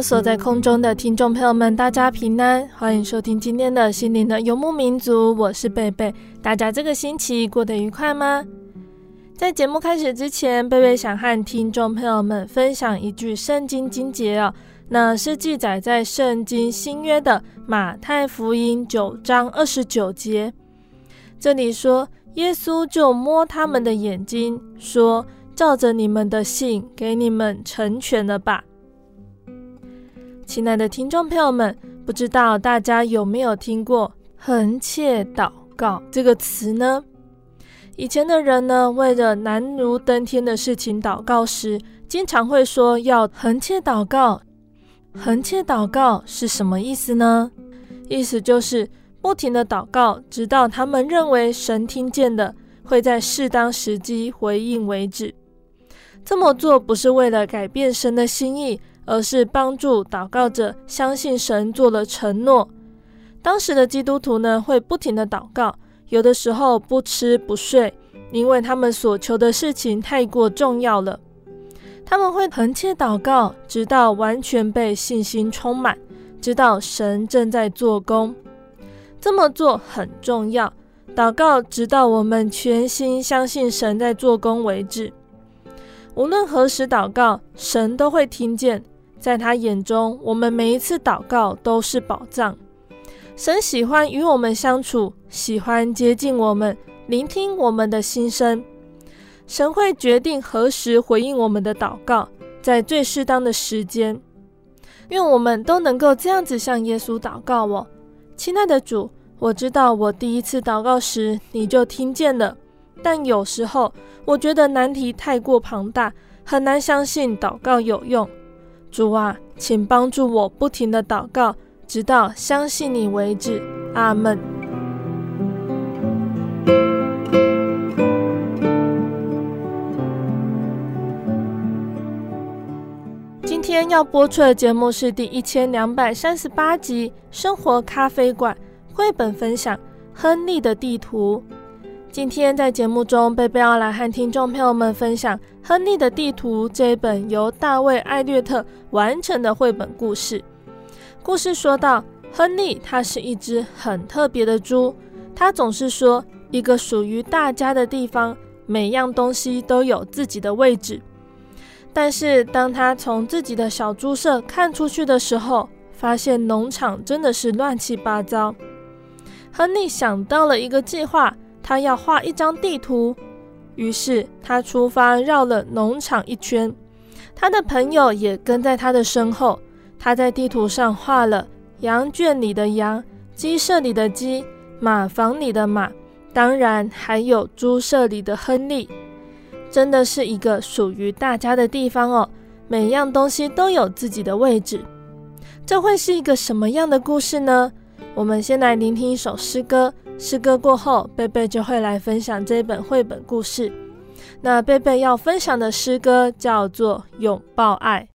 所在空中的听众朋友们，大家平安，欢迎收听今天的心灵的游牧民族，我是贝贝。大家这个星期过得愉快吗？在节目开始之前，贝贝想和听众朋友们分享一句圣经经节哦，那是记载在圣经新约的马太福音九章二十九节。这里说，耶稣就摸他们的眼睛，说：“照着你们的信，给你们成全了吧。”亲爱的听众朋友们，不知道大家有没有听过“恒切祷告”这个词呢？以前的人呢，为了难如登天的事情祷告时，经常会说要恒切祷告。恒切祷告是什么意思呢？意思就是不停的祷告，直到他们认为神听见的，会在适当时机回应为止。这么做不是为了改变神的心意。而是帮助祷告者相信神做了承诺。当时的基督徒呢，会不停地祷告，有的时候不吃不睡，因为他们所求的事情太过重要了。他们会横切祷告，直到完全被信心充满，知道神正在做工。这么做很重要，祷告直到我们全心相信神在做工为止。无论何时祷告，神都会听见。在他眼中，我们每一次祷告都是宝藏。神喜欢与我们相处，喜欢接近我们，聆听我们的心声。神会决定何时回应我们的祷告，在最适当的时间。愿我们都能够这样子向耶稣祷告哦，亲爱的主，我知道我第一次祷告时你就听见了，但有时候我觉得难题太过庞大，很难相信祷告有用。主啊，请帮助我不停的祷告，直到相信你为止。阿门。今天要播出的节目是第一千两百三十八集《生活咖啡馆》绘本分享《亨利的地图》。今天在节目中，贝贝要来和听众朋友们分享《亨利的地图》这一本由大卫·艾略特完成的绘本故事。故事说到，亨利他是一只很特别的猪，他总是说，一个属于大家的地方，每样东西都有自己的位置。但是当他从自己的小猪舍看出去的时候，发现农场真的是乱七八糟。亨利想到了一个计划。他要画一张地图，于是他出发绕了农场一圈。他的朋友也跟在他的身后。他在地图上画了羊圈里的羊、鸡舍里的鸡、马房里的马，当然还有猪舍里的亨利。真的是一个属于大家的地方哦，每样东西都有自己的位置。这会是一个什么样的故事呢？我们先来聆听一首诗歌。诗歌过后，贝贝就会来分享这本绘本故事。那贝贝要分享的诗歌叫做《拥抱爱》。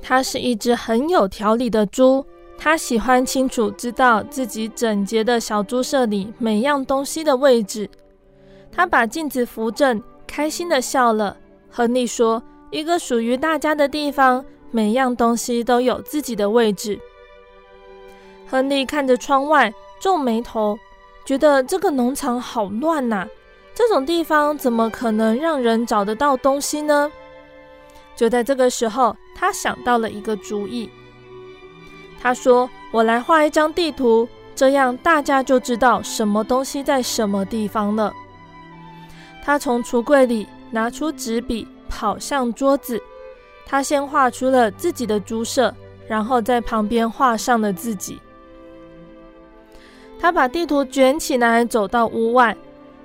他是一只很有条理的猪，他喜欢清楚知道自己整洁的小猪舍里每样东西的位置。他把镜子扶正，开心地笑了。亨利说：“一个属于大家的地方，每样东西都有自己的位置。”亨利看着窗外，皱眉头，觉得这个农场好乱呐！这种地方怎么可能让人找得到东西呢？就在这个时候，他想到了一个主意。他说：“我来画一张地图，这样大家就知道什么东西在什么地方了。”他从橱柜里拿出纸笔，跑向桌子。他先画出了自己的猪舍，然后在旁边画上了自己。他把地图卷起来，走到屋外。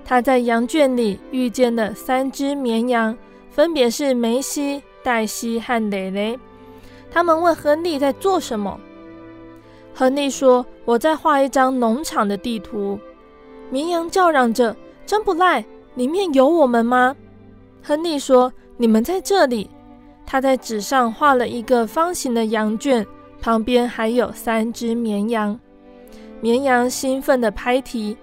他在羊圈里遇见了三只绵羊，分别是梅西、黛西和蕾蕾。他们问亨利在做什么。亨利说：“我在画一张农场的地图。”绵羊叫嚷着：“真不赖，里面有我们吗？”亨利说：“你们在这里。”他在纸上画了一个方形的羊圈，旁边还有三只绵羊。绵羊兴奋地拍蹄。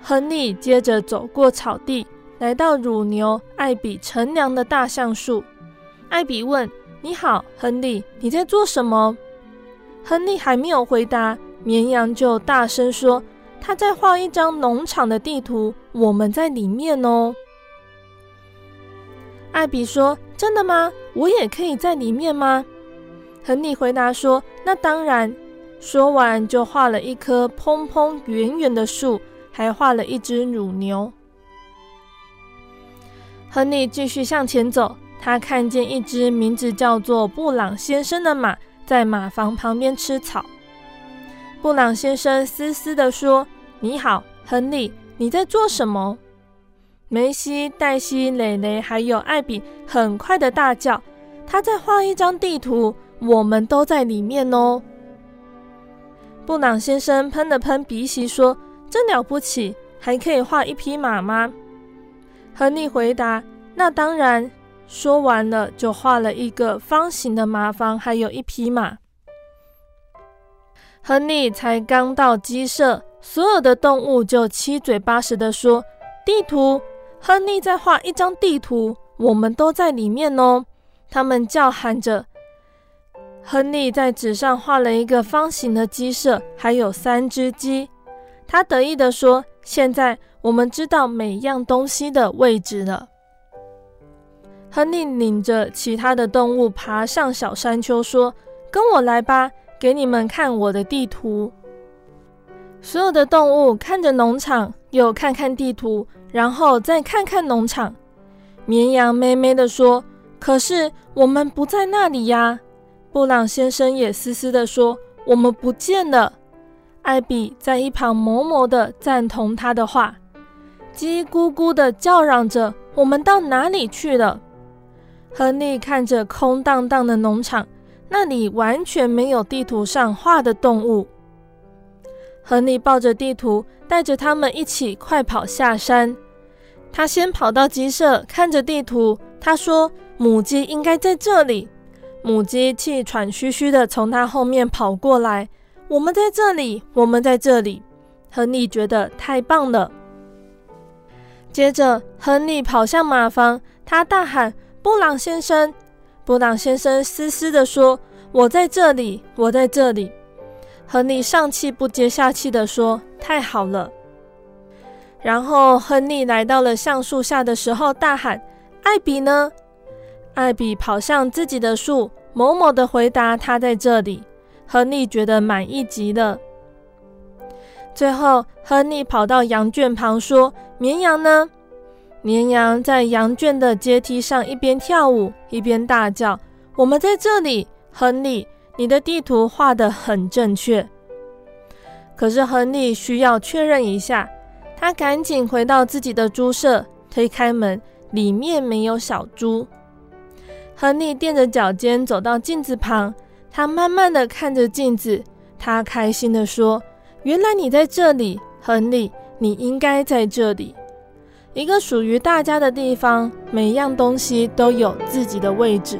亨利接着走过草地，来到乳牛艾比乘凉的大橡树。艾比问：“你好，亨利，你在做什么？”亨利还没有回答，绵羊就大声说：“他在画一张农场的地图，我们在里面哦。”艾比说：“真的吗？我也可以在里面吗？”亨利回答说：“那当然。”说完，就画了一棵蓬蓬圆圆的树，还画了一只乳牛。亨利继续向前走，他看见一只名字叫做布朗先生的马在马房旁边吃草。布朗先生嘶嘶地说：“你好，亨利，你在做什么？”梅西、黛西、蕾蕾还有艾比很快的大叫：“他在画一张地图，我们都在里面哦。”布朗先生喷了喷鼻息，说：“真了不起，还可以画一匹马吗？”亨利回答：“那当然。”说完了，就画了一个方形的马房，还有一匹马。亨利才刚到鸡舍，所有的动物就七嘴八舌地说：“地图，亨利在画一张地图，我们都在里面哦。”他们叫喊着。亨利在纸上画了一个方形的鸡舍，还有三只鸡。他得意地说：“现在我们知道每样东西的位置了。”亨利领着其他的动物爬上小山丘，说：“跟我来吧，给你们看我的地图。”所有的动物看着农场，又看看地图，然后再看看农场。绵羊咩咩地说：“可是我们不在那里呀。”布朗先生也嘶嘶地说：“我们不见了。”艾比在一旁默默地赞同他的话。鸡咕咕地叫嚷着：“我们到哪里去了？”亨利看着空荡荡的农场，那里完全没有地图上画的动物。亨利抱着地图，带着他们一起快跑下山。他先跑到鸡舍，看着地图，他说：“母鸡应该在这里。”母鸡气喘吁吁地从他后面跑过来。我们在这里，我们在这里。亨利觉得太棒了。接着，亨利跑向马房，他大喊：“布朗先生！”布朗先生嘶嘶地说：“我在这里，我在这里。”亨利上气不接下气地说：“太好了。”然后，亨利来到了橡树下的时候，大喊：“艾比呢？”艾比跑向自己的树，某某的回答：“他在这里。”亨利觉得满意极了。最后，亨利跑到羊圈旁说：“绵羊呢？”绵羊在羊圈的阶梯上一边跳舞一边大叫：“我们在这里！”亨利，你的地图画得很正确。可是亨利需要确认一下，他赶紧回到自己的猪舍，推开门，里面没有小猪。亨利踮着脚尖走到镜子旁，他慢慢的看着镜子，他开心的说：“原来你在这里，亨利，你应该在这里。一个属于大家的地方，每样东西都有自己的位置。”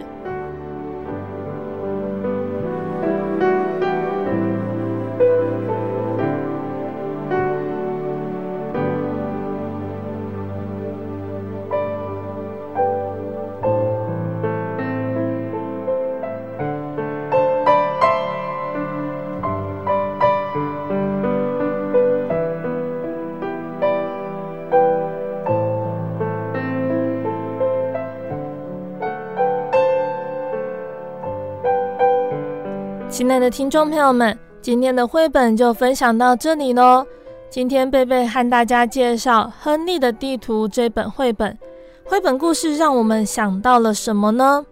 亲爱的听众朋友们，今天的绘本就分享到这里喽。今天贝贝和大家介绍《亨利的地图》这本绘本。绘本故事让我们想到了什么呢？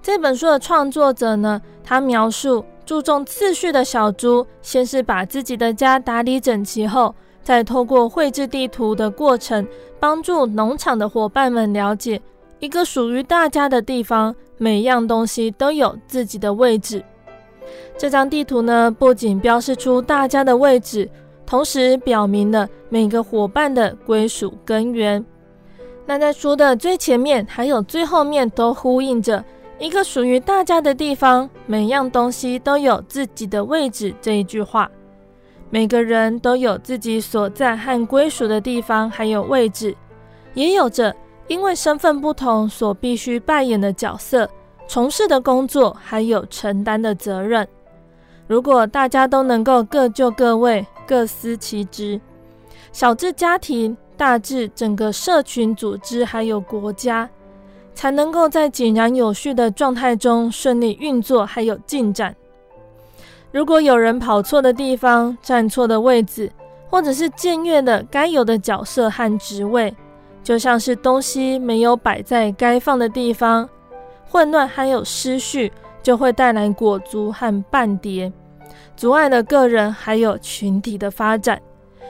这本书的创作者呢，他描述注重次序的小猪，先是把自己的家打理整齐后，再透过绘制地图的过程，帮助农场的伙伴们了解一个属于大家的地方，每样东西都有自己的位置。这张地图呢，不仅标示出大家的位置，同时表明了每个伙伴的归属根源。那在书的最前面还有最后面，都呼应着一个属于大家的地方，每样东西都有自己的位置这一句话。每个人都有自己所在和归属的地方，还有位置，也有着因为身份不同所必须扮演的角色。从事的工作，还有承担的责任。如果大家都能够各就各位，各司其职，小至家庭，大至整个社群组织，还有国家，才能够在井然有序的状态中顺利运作，还有进展。如果有人跑错的地方，站错的位置，或者是僭越了该有的角色和职位，就像是东西没有摆在该放的地方。混乱还有失序，就会带来裹足和绊跌，阻碍了个人还有群体的发展。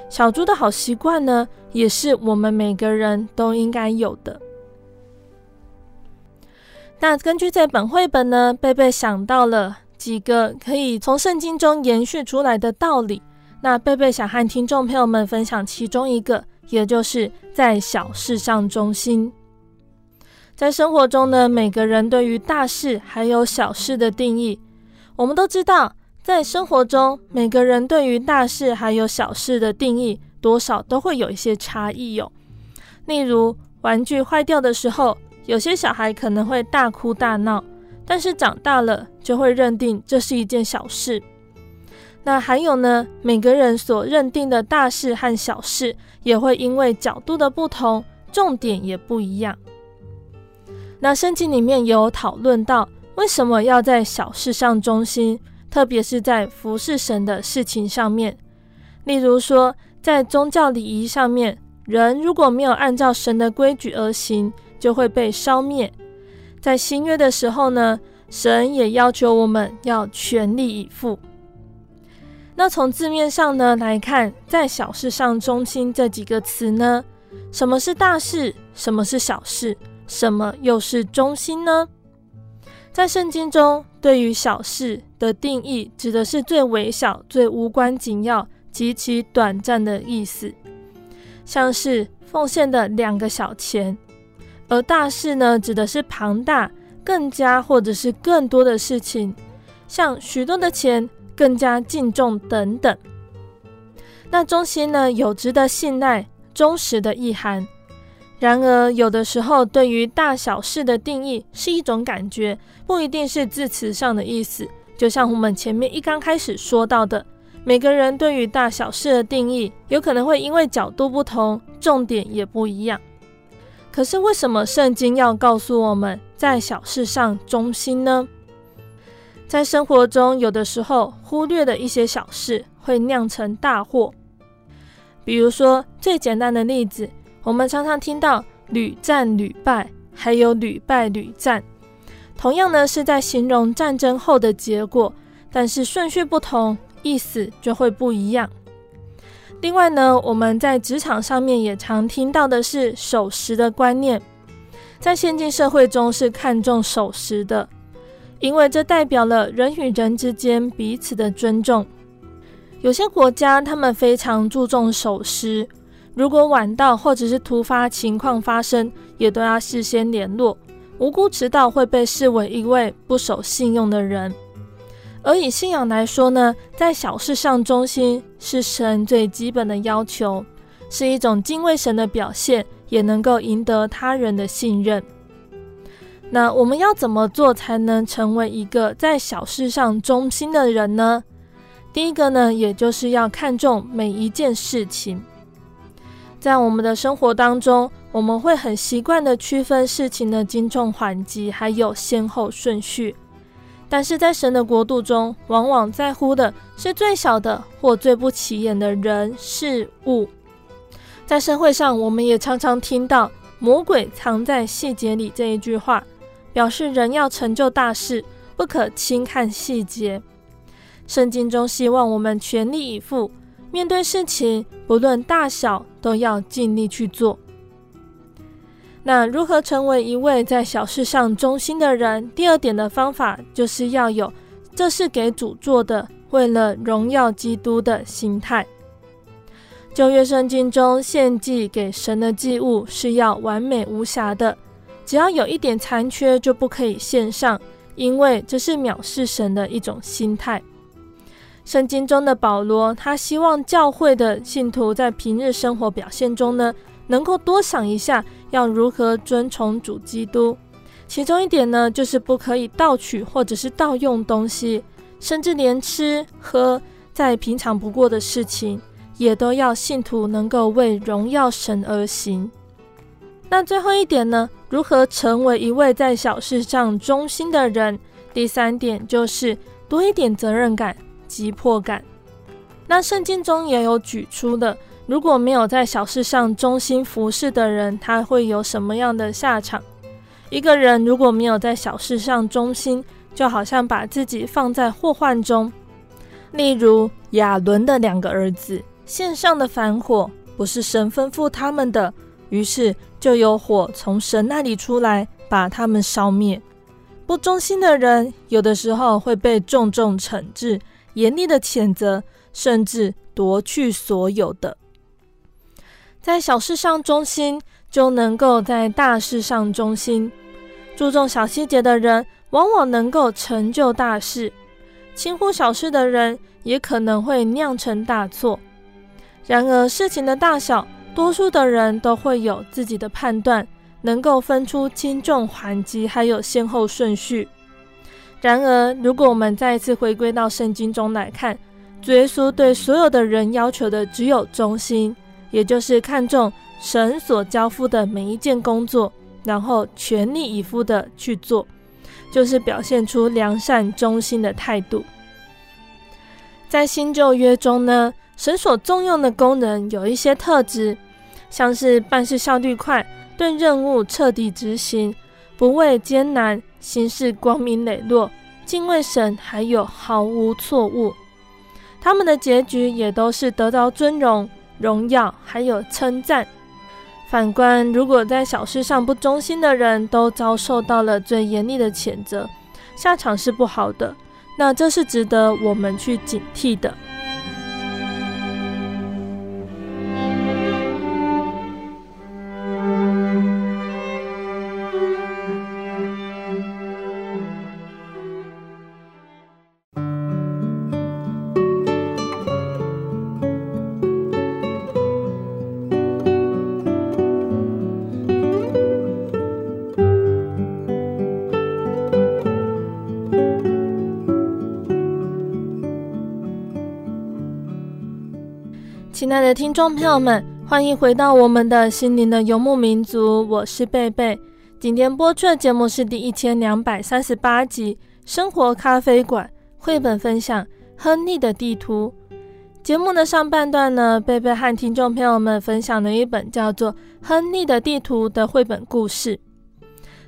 小猪的好习惯呢，也是我们每个人都应该有的。那根据这本绘本呢，贝贝想到了几个可以从圣经中延续出来的道理。那贝贝想和听众朋友们分享其中一个，也就是在小事上忠心。在生活中呢，每个人对于大事还有小事的定义，我们都知道，在生活中，每个人对于大事还有小事的定义，多少都会有一些差异哟。例如，玩具坏掉的时候，有些小孩可能会大哭大闹，但是长大了就会认定这是一件小事。那还有呢，每个人所认定的大事和小事，也会因为角度的不同，重点也不一样。那圣经里面有讨论到，为什么要在小事上忠心，特别是在服侍神的事情上面。例如说，在宗教礼仪上面，人如果没有按照神的规矩而行，就会被烧灭。在新约的时候呢，神也要求我们要全力以赴。那从字面上呢来看，在小事上忠心这几个词呢，什么是大事？什么是小事？什么又是中心呢？在圣经中，对于小事的定义，指的是最微小、最无关紧要、极其短暂的意思，像是奉献的两个小钱；而大事呢，指的是庞大、更加或者是更多的事情，像许多的钱、更加敬重等等。那中心呢，有值得信赖、忠实的意涵。然而，有的时候对于大小事的定义是一种感觉，不一定是字词上的意思。就像我们前面一刚开始说到的，每个人对于大小事的定义，有可能会因为角度不同，重点也不一样。可是为什么圣经要告诉我们在小事上忠心呢？在生活中，有的时候忽略的一些小事会酿成大祸。比如说，最简单的例子。我们常常听到屡战屡败，还有屡败屡战，同样呢是在形容战争后的结果，但是顺序不同，意思就会不一样。另外呢，我们在职场上面也常听到的是守时的观念，在现今社会中是看重守时的，因为这代表了人与人之间彼此的尊重。有些国家他们非常注重守时。如果晚到或者是突发情况发生，也都要事先联络。无辜迟到会被视为一位不守信用的人。而以信仰来说呢，在小事上忠心是神最基本的要求，是一种敬畏神的表现，也能够赢得他人的信任。那我们要怎么做才能成为一个在小事上忠心的人呢？第一个呢，也就是要看重每一件事情。在我们的生活当中，我们会很习惯地区分事情的轻重缓急，还有先后顺序。但是在神的国度中，往往在乎的是最小的或最不起眼的人事物。在社会上，我们也常常听到“魔鬼藏在细节里”这一句话，表示人要成就大事，不可轻看细节。圣经中希望我们全力以赴，面对事情，不论大小，都要尽力去做。那如何成为一位在小事上忠心的人？第二点的方法就是要有“这是给主做的，为了荣耀基督”的心态。旧约圣经中献祭给神的祭物是要完美无瑕的，只要有一点残缺就不可以献上，因为这是藐视神的一种心态。圣经中的保罗，他希望教会的信徒在平日生活表现中呢，能够多想一下要如何尊崇主基督。其中一点呢，就是不可以盗取或者是盗用东西，甚至连吃喝，再平常不过的事情。也都要信徒能够为荣耀神而行。那最后一点呢？如何成为一位在小事上忠心的人？第三点就是多一点责任感、急迫感。那圣经中也有举出的，如果没有在小事上忠心服侍的人，他会有什么样的下场？一个人如果没有在小事上忠心，就好像把自己放在祸患中。例如亚伦的两个儿子。献上的燔火不是神吩咐他们的，于是就有火从神那里出来，把他们烧灭。不忠心的人，有的时候会被重重惩治，严厉的谴责，甚至夺去所有的。在小事上忠心，就能够在大事上忠心。注重小细节的人，往往能够成就大事；轻忽小事的人，也可能会酿成大错。然而，事情的大小，多数的人都会有自己的判断，能够分出轻重缓急，还有先后顺序。然而，如果我们再一次回归到圣经中来看，主耶稣对所有的人要求的只有忠心，也就是看重神所交付的每一件工作，然后全力以赴的去做，就是表现出良善忠心的态度。在新旧约中呢，神所重用的工人有一些特质，像是办事效率快，对任务彻底执行，不畏艰难，行事光明磊落，敬畏神，还有毫无错误。他们的结局也都是得到尊荣、荣耀，还有称赞。反观，如果在小事上不忠心的人，都遭受到了最严厉的谴责，下场是不好的。那这是值得我们去警惕的。听众朋友们，欢迎回到我们的心灵的游牧民族，我是贝贝。今天播出的节目是第一千两百三十八集《生活咖啡馆》绘本分享《亨利的地图》。节目的上半段呢，贝贝和听众朋友们分享了一本叫做《亨利的地图》的绘本故事。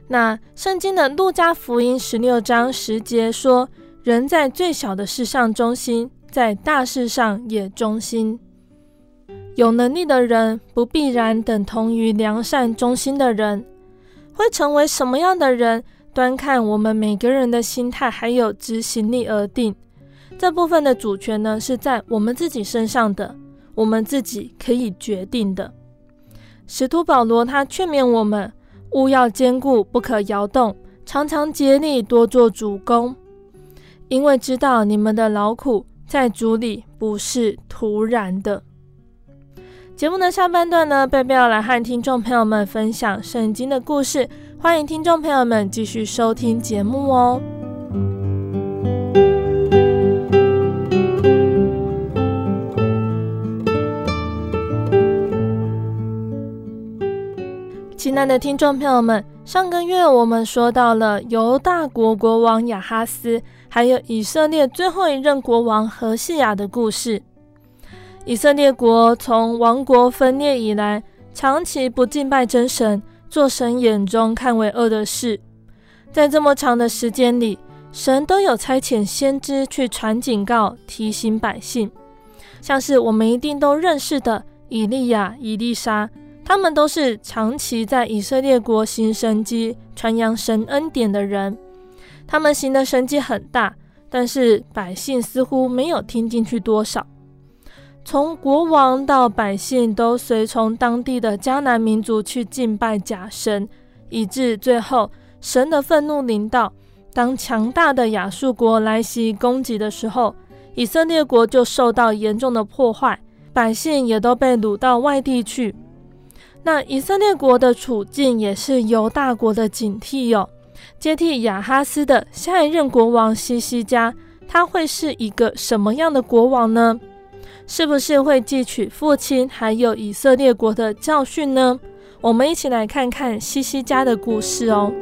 那圣经的路加福音十六章十节说：“人在最小的事上忠心，在大事上也忠心。”有能力的人不必然等同于良善忠心的人，会成为什么样的人，端看我们每个人的心态还有执行力而定。这部分的主权呢，是在我们自己身上的，我们自己可以决定的。使徒保罗他劝勉我们，务要坚固，不可摇动，常常竭力多做主工，因为知道你们的劳苦在主里不是徒然的。节目的下半段呢，贝贝要来和听众朋友们分享圣经的故事，欢迎听众朋友们继续收听节目哦。亲爱的听众朋友们，上个月我们说到了犹大国国王亚哈斯，还有以色列最后一任国王何西亚的故事。以色列国从王国分裂以来，长期不敬拜真神，做神眼中看为恶的事。在这么长的时间里，神都有差遣先知去传警告、提醒百姓，像是我们一定都认识的以利亚、以利沙。他们都是长期在以色列国行神迹、传扬神恩典的人。他们行的神迹很大，但是百姓似乎没有听进去多少。从国王到百姓都随从当地的迦南民族去敬拜假神，以致最后神的愤怒临到。当强大的亚述国来袭攻击的时候，以色列国就受到严重的破坏，百姓也都被掳到外地去。那以色列国的处境也是犹大国的警惕哟、哦。接替亚哈斯的下一任国王西西家，他会是一个什么样的国王呢？是不是会汲取父亲还有以色列国的教训呢？我们一起来看看西西家的故事哦。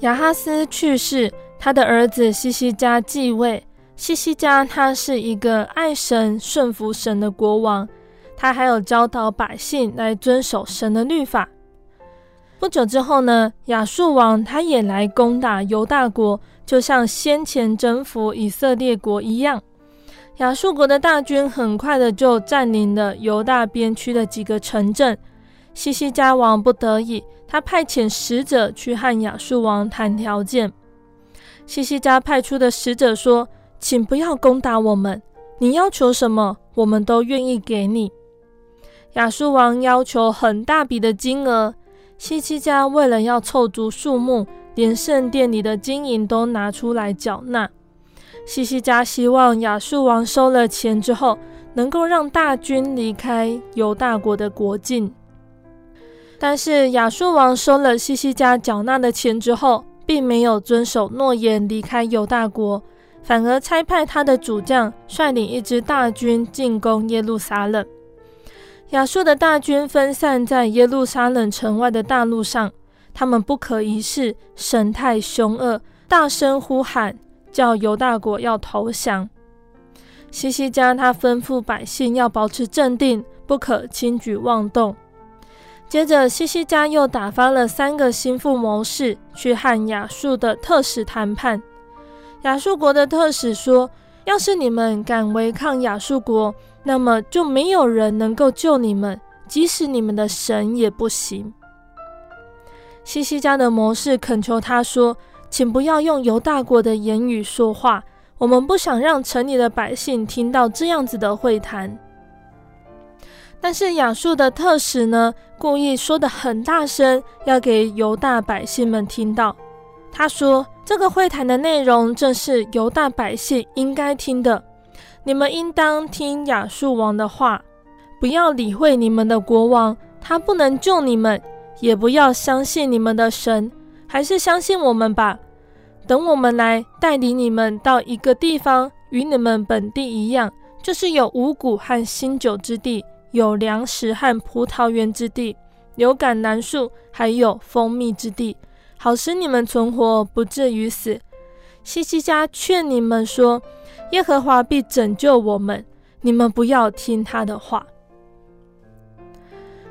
亚哈斯去世，他的儿子西西家继位。西西家他是一个爱神、顺服神的国王，他还有教导百姓来遵守神的律法。不久之后呢，亚述王他也来攻打犹大国，就像先前征服以色列国一样。亚述国的大军很快的就占领了犹大边区的几个城镇。西西家王不得已。他派遣使者去和亚述王谈条件。西西家派出的使者说：“请不要攻打我们，你要求什么，我们都愿意给你。”亚述王要求很大笔的金额，西西家为了要凑足数目，连圣殿里的金银都拿出来缴纳。西西家希望亚述王收了钱之后，能够让大军离开犹大国的国境。但是亚述王收了西西家缴纳的钱之后，并没有遵守诺言离开犹大国，反而差派他的主将率领一支大军进攻耶路撒冷。亚述的大军分散在耶路撒冷城外的大路上，他们不可一世，神态凶恶，大声呼喊，叫犹大国要投降。西西家他吩咐百姓要保持镇定，不可轻举妄动。接着，西西家又打发了三个心腹谋士去和亚述的特使谈判。亚述国的特使说：“要是你们敢违抗亚述国，那么就没有人能够救你们，即使你们的神也不行。”西西家的谋士恳求他说：“请不要用犹大国的言语说话，我们不想让城里的百姓听到这样子的会谈。”但是亚述的特使呢，故意说的很大声，要给犹大百姓们听到。他说：“这个会谈的内容正是犹大百姓应该听的，你们应当听亚述王的话，不要理会你们的国王，他不能救你们，也不要相信你们的神，还是相信我们吧。等我们来带领你们到一个地方，与你们本地一样，就是有五谷和新酒之地。”有粮食和葡萄园之地，有橄榄树，还有蜂蜜之地，好使你们存活，不至于死。西西家劝你们说：“耶和华必拯救我们，你们不要听他的话。”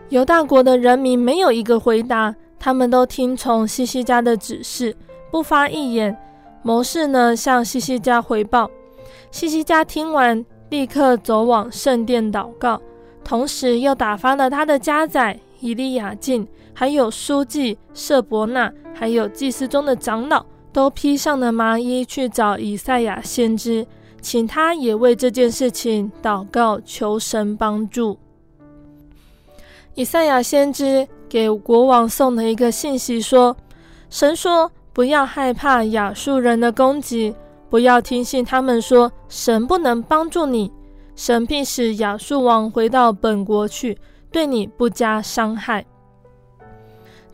犹大国的人民没有一个回答，他们都听从西西家的指示，不发一言。谋士呢，向西西家回报，西西家听完，立刻走往圣殿祷告。同时又打发了他的家宰以利亚敬，还有书记舍伯纳，还有祭司中的长老，都披上了麻衣去找以赛亚先知，请他也为这件事情祷告，求神帮助。以赛亚先知给国王送了一个信息说：“神说，不要害怕亚述人的攻击，不要听信他们说神不能帮助你。”神必使亚述王回到本国去，对你不加伤害。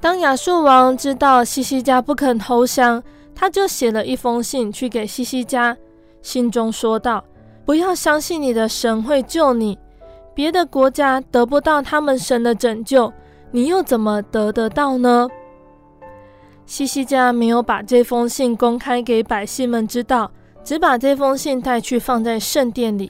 当亚述王知道西西家不肯投降，他就写了一封信去给西西家，信中说道：“不要相信你的神会救你，别的国家得不到他们神的拯救，你又怎么得得到呢？”西西家没有把这封信公开给百姓们知道，只把这封信带去放在圣殿里。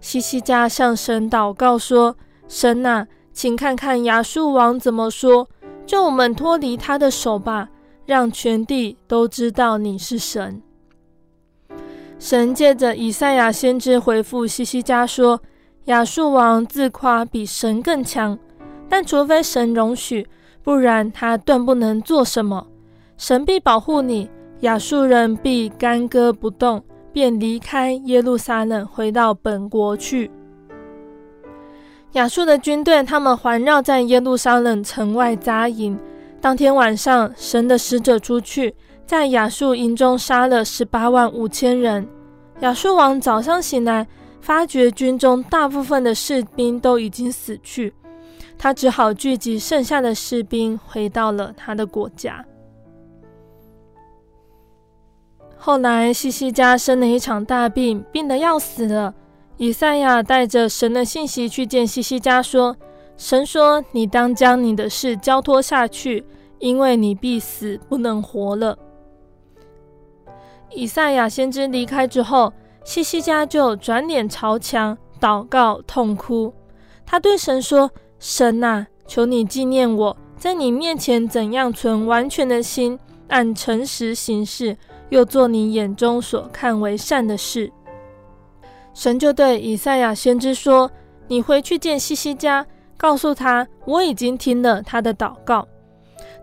西西家向神祷告说：“神啊，请看看亚述王怎么说。”救我们脱离他的手吧，让全地都知道你是神。神借着以赛亚先知回复西西家说：“亚述王自夸比神更强，但除非神容许，不然他断不能做什么。神必保护你，亚述人必干戈不动，便离开耶路撒冷，回到本国去。”亚述的军队，他们环绕在耶路撒冷城外扎营。当天晚上，神的使者出去，在亚述营中杀了十八万五千人。亚述王早上醒来，发觉军中大部分的士兵都已经死去，他只好聚集剩下的士兵，回到了他的国家。后来，西西家生了一场大病，病得要死了。以赛亚带着神的信息去见西西家，说：“神说，你当将你的事交托下去，因为你必死，不能活了。”以赛亚先知离开之后，西西家就转脸朝墙祷告痛哭。他对神说：“神啊，求你纪念我，在你面前怎样存完全的心，按诚实行事，又做你眼中所看为善的事。”神就对以赛亚先知说：“你回去见西西家，告诉他我已经听了他的祷告。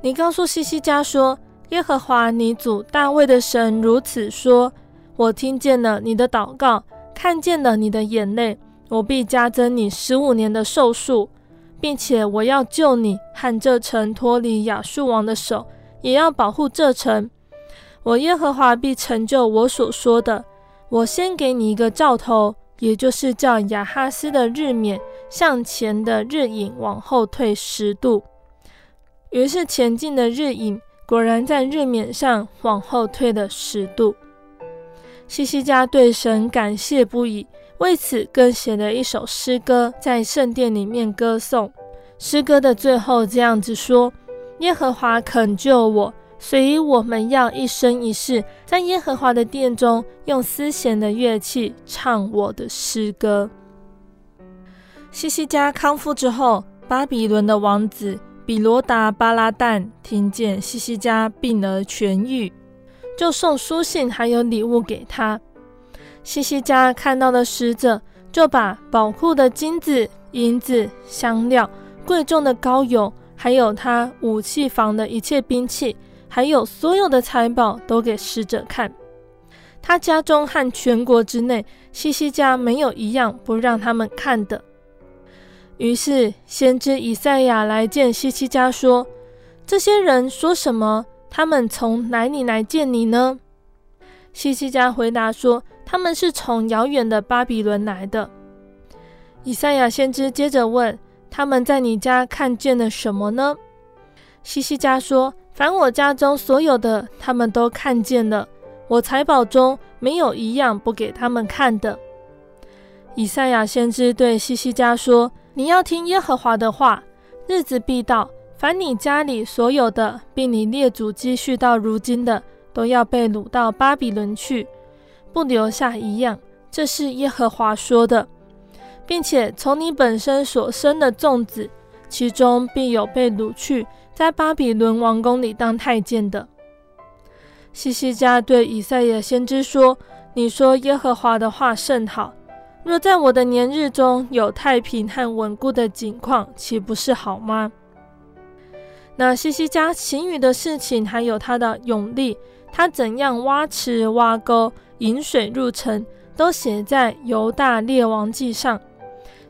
你告诉西西家说：耶和华你祖大卫的神如此说：我听见了你的祷告，看见了你的眼泪，我必加增你十五年的寿数，并且我要救你和这城脱离亚述王的手，也要保护这城。我耶和华必成就我所说的。”我先给你一个兆头，也就是叫亚哈斯的日冕向前的日影往后退十度。于是前进的日影果然在日冕上往后退了十度。西西家对神感谢不已，为此更写了一首诗歌，在圣殿里面歌颂。诗歌的最后这样子说：耶和华肯救我。所以我们要一生一世在耶和华的殿中，用丝弦的乐器唱我的诗歌。西西家康复之后，巴比伦的王子比罗达巴拉旦听见西西家病而痊愈，就送书信还有礼物给他。西西家看到的使者，就把宝库的金子、银子、香料、贵重的膏油，还有他武器房的一切兵器。还有所有的财宝都给使者看，他家中和全国之内，西西家没有一样不让他们看的。于是先知以赛亚来见西西家，说：“这些人说什么？他们从哪里来见你呢？”西西家回答说：“他们是从遥远的巴比伦来的。”以赛亚先知接着问：“他们在你家看见了什么呢？”西西家说。凡我家中所有的，他们都看见了。我财宝中没有一样不给他们看的。以赛亚先知对西西家说：“你要听耶和华的话，日子必到，凡你家里所有的，并你列祖积蓄到如今的，都要被掳到巴比伦去，不留下一样。这是耶和华说的，并且从你本身所生的众子，其中必有被掳去。”在巴比伦王宫里当太监的西西家对以赛亚先知说：“你说耶和华的话甚好。若在我的年日中有太平和稳固的景况，岂不是好吗？”那西西家行雨的事情，还有他的勇力，他怎样挖池挖沟引水入城，都写在犹大列王记上。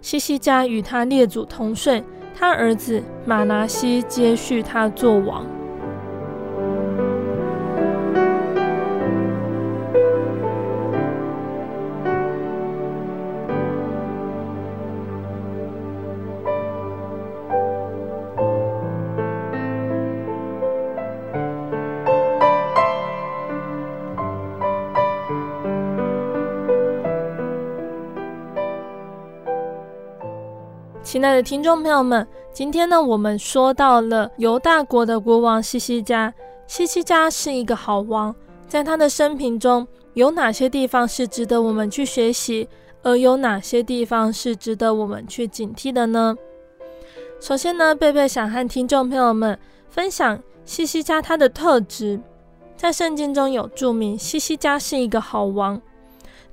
西西家与他列祖同睡。他儿子马拿西接续他做王。亲爱的听众朋友们，今天呢，我们说到了犹大国的国王西西家。西西家是一个好王，在他的生平中有哪些地方是值得我们去学习，而有哪些地方是值得我们去警惕的呢？首先呢，贝贝想和听众朋友们分享西西家他的特质。在圣经中有注明，西西家是一个好王。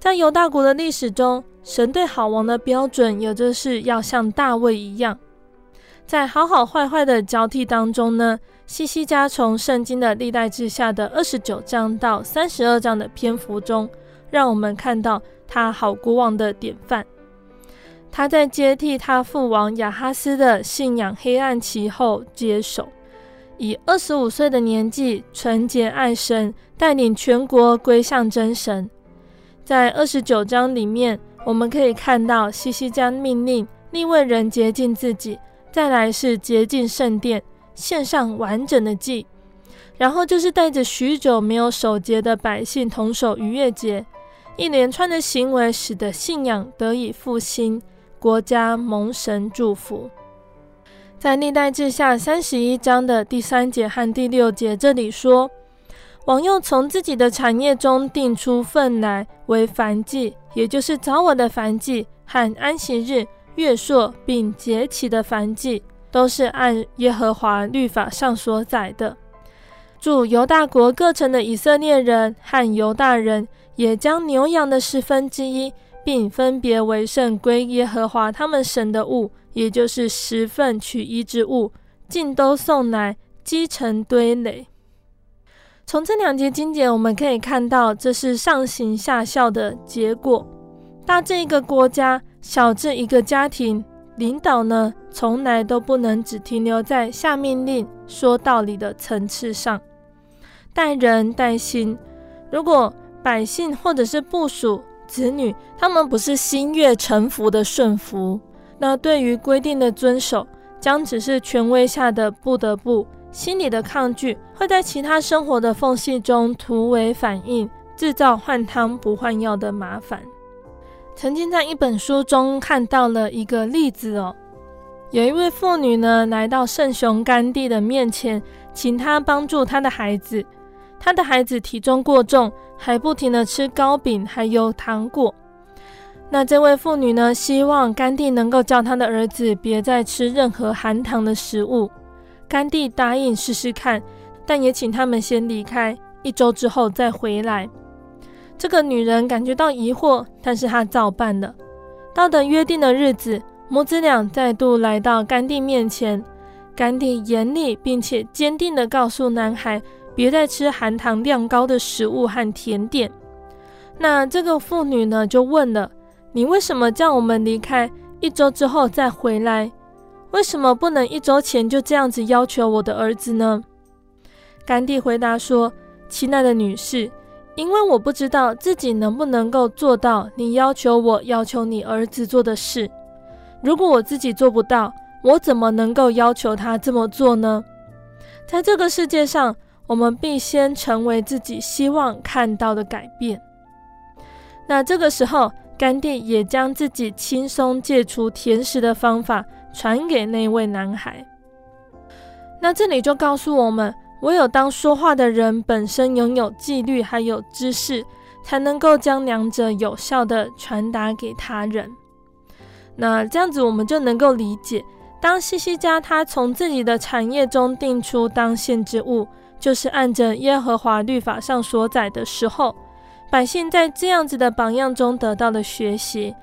在犹大国的历史中，神对好王的标准，也就是要像大卫一样。在好好坏坏的交替当中呢，西西家从圣经的历代志下的二十九章到三十二章的篇幅中，让我们看到他好国王的典范。他在接替他父王亚哈斯的信仰黑暗期后接手，以二十五岁的年纪纯洁爱神，带领全国归向真神。在二十九章里面，我们可以看到西西将命令利未人洁净自己，再来是洁净圣殿，献上完整的祭，然后就是带着许久没有守节的百姓同守逾越节，一连串的行为使得信仰得以复兴，国家蒙神祝福。在历代志下三十一章的第三节和第六节这里说。王又从自己的产业中定出份来为燔祭，也就是早晚的燔祭和安息日、月朔并节期的燔祭，都是按耶和华律法上所载的。住犹大国各城的以色列人和犹大人，也将牛羊的十分之一，并分别为圣归耶和华他们神的物，也就是十份取一之物，尽都送来积成堆垒。从这两节经节，我们可以看到，这是上行下效的结果。大至一个国家，小至一个家庭，领导呢，从来都不能只停留在下命令、说道理的层次上。待人待心，如果百姓或者是部属、子女，他们不是心悦诚服的顺服，那对于规定的遵守，将只是权威下的不得不。心里的抗拒会在其他生活的缝隙中突围反应，制造换汤不换药的麻烦。曾经在一本书中看到了一个例子哦，有一位妇女呢来到圣雄甘地的面前，请他帮助他的孩子。他的孩子体重过重，还不停地吃糕饼还有糖果。那这位妇女呢，希望甘地能够叫他的儿子别再吃任何含糖的食物。甘地答应试试看，但也请他们先离开，一周之后再回来。这个女人感觉到疑惑，但是她照办了。到了约定的日子，母子俩再度来到甘地面前。甘地严厉并且坚定地告诉男孩，别再吃含糖量高的食物和甜点。那这个妇女呢，就问了：“你为什么叫我们离开，一周之后再回来？”为什么不能一周前就这样子要求我的儿子呢？甘地回答说：“亲爱的女士，因为我不知道自己能不能够做到你要求我要求你儿子做的事。如果我自己做不到，我怎么能够要求他这么做呢？在这个世界上，我们必先成为自己希望看到的改变。那这个时候，甘地也将自己轻松戒除甜食的方法。”传给那位男孩。那这里就告诉我们，唯有当说话的人本身拥有纪律还有知识，才能够将两者有效地传达给他人。那这样子，我们就能够理解，当西西家他从自己的产业中定出当献之物，就是按着耶和华律法上所载的时候，百姓在这样子的榜样中得到了学习。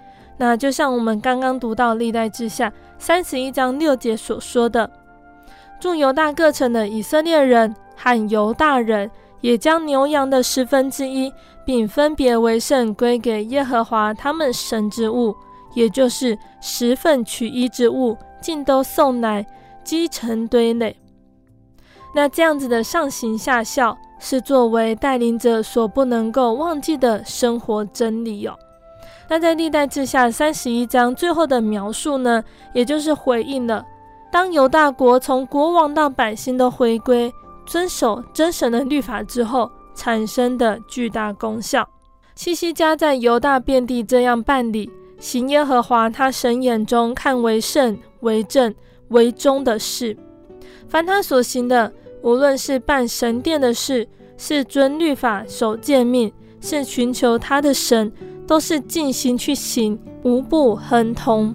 那就像我们刚刚读到历代志下三十一章六节所说的，住犹大各城的以色列人和犹大人，也将牛羊的十分之一，并分别为圣归给耶和华他们神之物，也就是十份取一之物，尽都送来积成堆垒。那这样子的上行下效，是作为带领者所不能够忘记的生活真理哟、哦。那在历代志下三十一章最后的描述呢，也就是回应了当犹大国从国王到百姓都回归遵守真神的律法之后产生的巨大功效。西西家在犹大遍地这样办理，行耶和华他神眼中看为圣为正、为忠的事。凡他所行的，无论是办神殿的事，是遵律法、守诫命，是寻求他的神，都是尽心去行，无不亨通。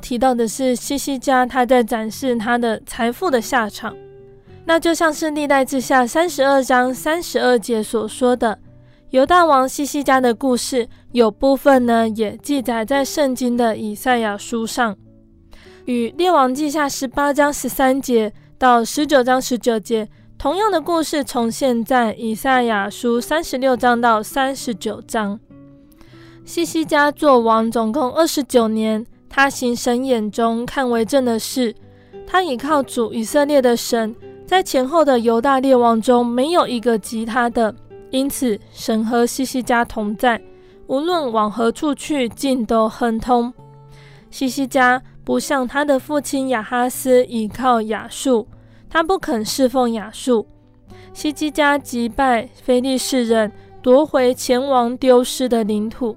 提到的是西西家，他在展示他的财富的下场。那就像是历代志下三十二章三十二节所说的，犹大王西西家的故事，有部分呢也记载在圣经的以赛亚书上。与列王记下十八章十三节到十九章十九节同样的故事，重现在以赛亚书三十六章到三十九章。西西家做王总共二十九年。他行神眼中看为正的事，他倚靠主以色列的神，在前后的犹大列王中没有一个及他的，因此神和西西家同在，无论往何处去，尽都亨通。西西家不像他的父亲亚哈斯倚靠亚述，他不肯侍奉亚述。西西家击败非利士人，夺回前王丢失的领土。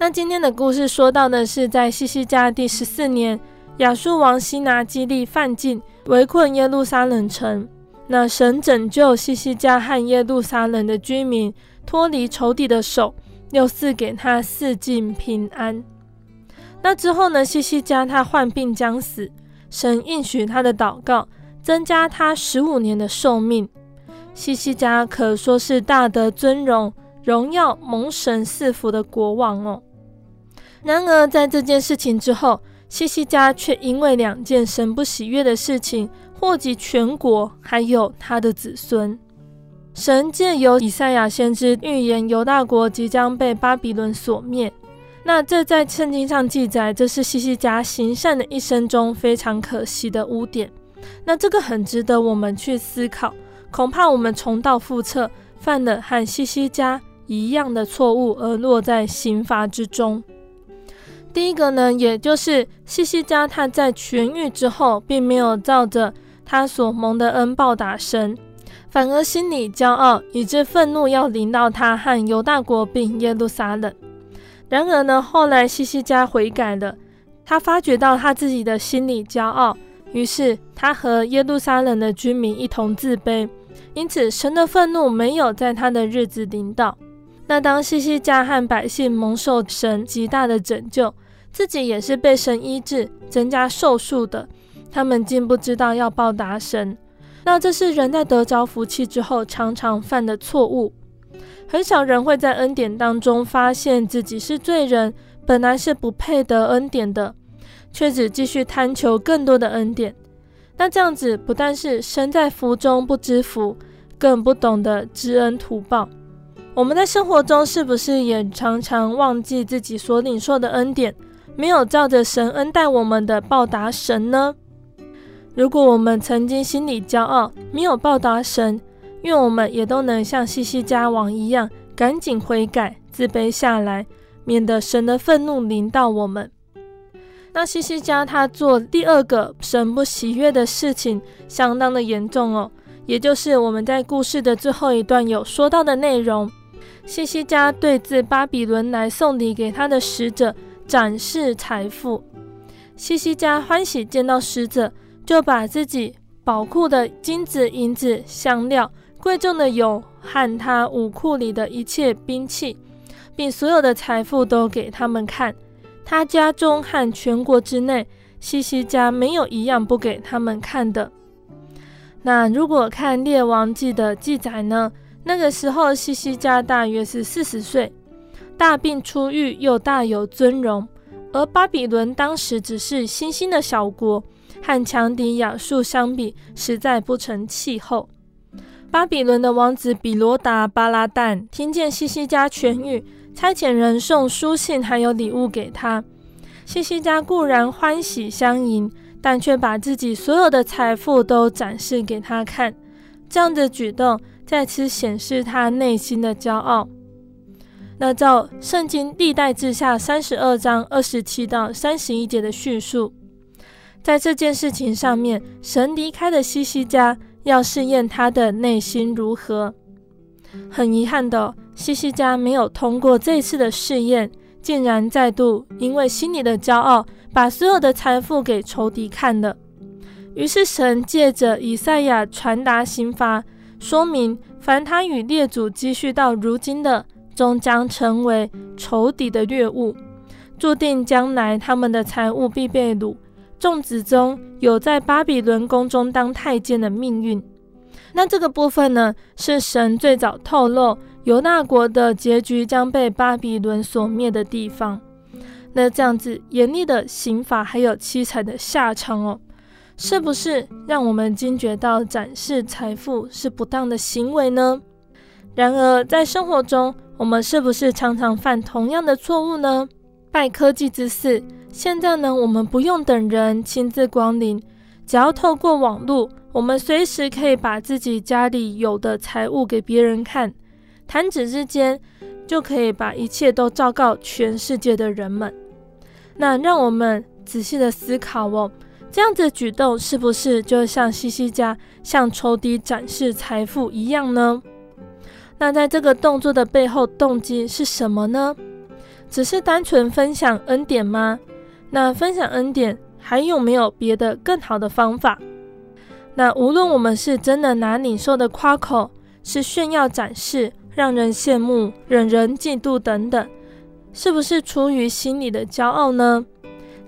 那今天的故事说到的是，在西西家第十四年，亚述王西拿基立犯境，围困耶路撒冷城。那神拯救西西家和耶路撒冷的居民脱离仇敌的手，又赐给他四境平安。那之后呢，西西家他患病将死，神应许他的祷告，增加他十五年的寿命。西西家可说是大得尊荣、荣耀、蒙神赐福的国王哦。然而，在这件事情之后，西西家却因为两件神不喜悦的事情，祸及全国，还有他的子孙。神借由以赛亚先知预言犹大国即将被巴比伦所灭。那这在圣经上记载，这是西西家行善的一生中非常可惜的污点。那这个很值得我们去思考，恐怕我们重蹈覆辙，犯了和西西家一样的错误，而落在刑罚之中。第一个呢，也就是西西家他在痊愈之后，并没有照着他所蒙的恩报答神，反而心里骄傲，以致愤怒要临到他和犹大国并耶路撒冷。然而呢，后来西西家悔改了，他发觉到他自己的心里骄傲，于是他和耶路撒冷的居民一同自卑，因此神的愤怒没有在他的日子临到。那当西西家和百姓蒙受神极大的拯救，自己也是被神医治、增加寿数的，他们竟不知道要报答神。那这是人在得着福气之后常常犯的错误。很少人会在恩典当中发现自己是罪人，本来是不配得恩典的，却只继续贪求更多的恩典。那这样子不但是身在福中不知福，更不懂得知恩图报。我们在生活中是不是也常常忘记自己所领受的恩典，没有照着神恩待我们的报答神呢？如果我们曾经心里骄傲，没有报答神，愿我们也都能像西西家王一样，赶紧悔改，自卑下来，免得神的愤怒临到我们。那西西家他做第二个神不喜悦的事情，相当的严重哦，也就是我们在故事的最后一段有说到的内容。西西家对自巴比伦来送礼给他的使者展示财富。西西家欢喜见到使者，就把自己宝库的金子、银子、香料、贵重的油和他武库里的一切兵器，并所有的财富都给他们看。他家中和全国之内，西西家没有一样不给他们看的。那如果看列王记的记载呢？那个时候，西西家大约是四十岁，大病初愈，又大有尊荣。而巴比伦当时只是新兴的小国，和强敌亚述相比，实在不成气候。巴比伦的王子比罗达巴拉旦听见西西家痊愈，差遣人送书信还有礼物给他。西西家固然欢喜相迎，但却把自己所有的财富都展示给他看。这样的举动再次显示他内心的骄傲。那照圣经历代志下三十二章二十七到三十一节的叙述，在这件事情上面，神离开了西西家，要试验他的内心如何。很遗憾的，西西家没有通过这次的试验，竟然再度因为心里的骄傲，把所有的财富给仇敌看了。于是神借着以赛亚传达刑罚，说明凡他与列祖积蓄到如今的。终将成为仇敌的掠物，注定将来他们的财物必被掳。众子中有在巴比伦宫中当太监的命运。那这个部分呢，是神最早透露犹大国的结局将被巴比伦所灭的地方。那这样子严厉的刑罚还有凄惨的下场哦，是不是让我们惊觉到展示财富是不当的行为呢？然而在生活中，我们是不是常常犯同样的错误呢？拜科技之赐，现在呢，我们不用等人亲自光临，只要透过网络，我们随时可以把自己家里有的财物给别人看，弹指之间就可以把一切都昭告全世界的人们。那让我们仔细的思考哦，这样子举动是不是就像西西家向仇敌展示财富一样呢？那在这个动作的背后动机是什么呢？只是单纯分享恩典吗？那分享恩典还有没有别的更好的方法？那无论我们是真的拿领受的夸口，是炫耀展示，让人羡慕、惹人嫉妒等等，是不是出于心里的骄傲呢？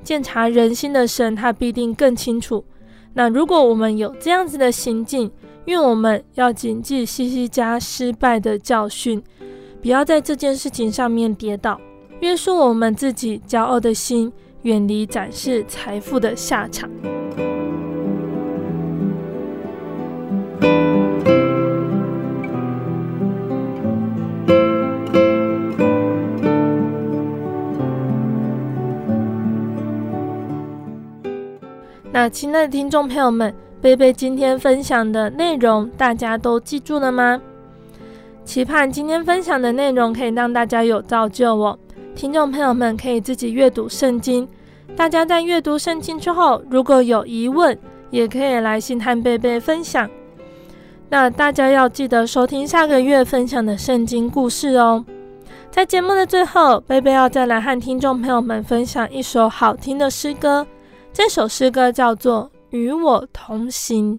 鉴察人心的神，他必定更清楚。那如果我们有这样子的行径，愿我们要谨记西西家失败的教训，不要在这件事情上面跌倒，约束我们自己骄傲的心，远离展示财富的下场。那亲爱的听众朋友们。贝贝今天分享的内容，大家都记住了吗？期盼今天分享的内容可以让大家有造就哦。听众朋友们可以自己阅读圣经。大家在阅读圣经之后，如果有疑问，也可以来信和贝贝分享。那大家要记得收听下个月分享的圣经故事哦。在节目的最后，贝贝要再来和听众朋友们分享一首好听的诗歌。这首诗歌叫做。与我同行。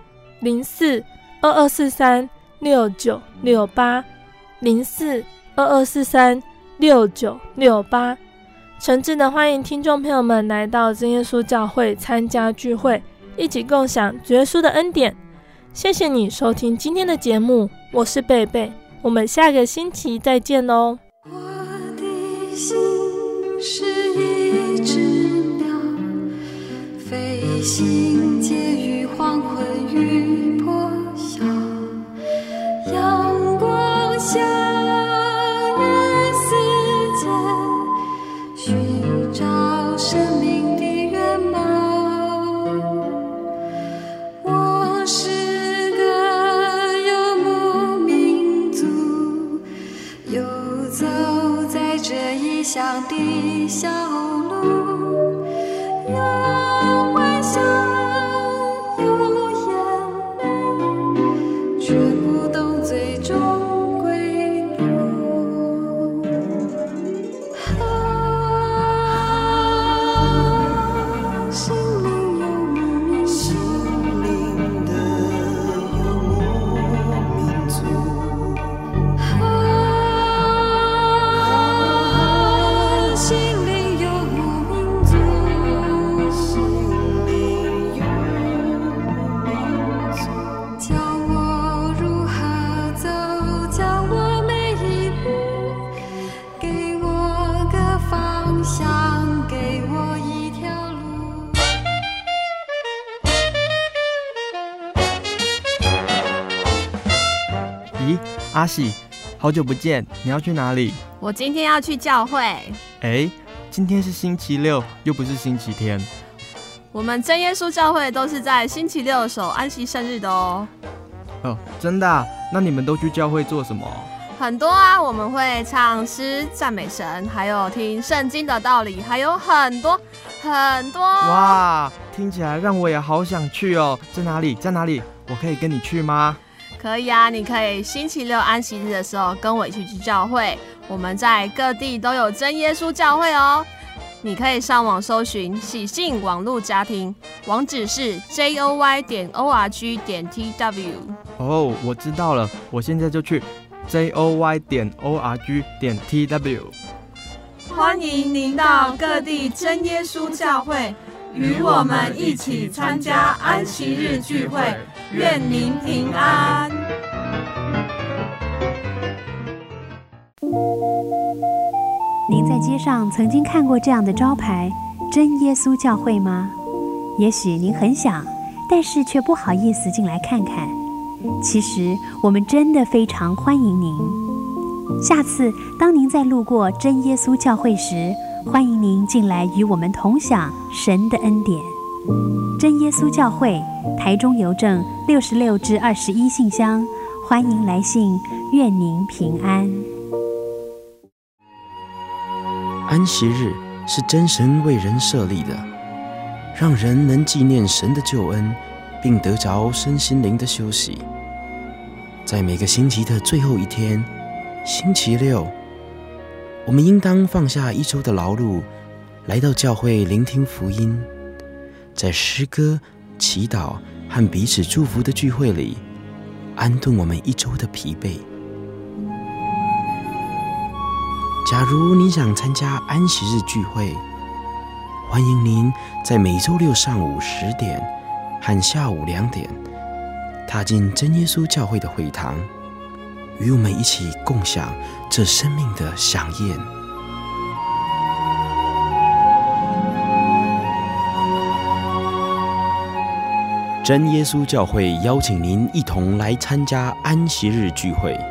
零四。二二四三六九六八零四二二四三六九六八，诚挚的欢迎听众朋友们来到真耶稣教会参加聚会，一起共享主耶稣的恩典。谢谢你收听今天的节目，我是贝贝，我们下个星期再见喽。我的心是一只鸟，飞行介于黄昏与向人世间寻找生命的源泉我是个游牧民族游走在这异乡的小阿喜，好久不见，你要去哪里？我今天要去教会。哎，今天是星期六，又不是星期天。我们真耶稣教会都是在星期六守安息生日的哦。哦，真的啊？那你们都去教会做什么？很多啊，我们会唱诗赞美神，还有听圣经的道理，还有很多很多。哇，听起来让我也好想去哦。在哪里？在哪里？我可以跟你去吗？可以啊，你可以星期六安息日的时候跟我一起去教会。我们在各地都有真耶稣教会哦。你可以上网搜寻喜信网络家庭，网址是 j o y 点 o r g 点 t w。哦，我知道了，我现在就去 j o y 点 o r g 点 t w。欢迎您到各地真耶稣教会。与我们一起参加安息日聚会，愿您平安。您在街上曾经看过这样的招牌“真耶稣教会”吗？也许您很想，但是却不好意思进来看看。其实我们真的非常欢迎您。下次当您再路过真耶稣教会时，欢迎您进来与我们同享神的恩典。真耶稣教会台中邮政六十六至二十一信箱，欢迎来信，愿您平安。安息日是真神为人设立的，让人能纪念神的救恩，并得着身心灵的休息。在每个星期的最后一天，星期六，我们应当放下一周的劳碌，来到教会聆听福音，在诗歌、祈祷和彼此祝福的聚会里，安顿我们一周的疲惫。假如你想参加安息日聚会，欢迎您在每周六上午十点和下午两点踏进真耶稣教会的会堂，与我们一起共享这生命的饗宴。真耶稣教会邀请您一同来参加安息日聚会。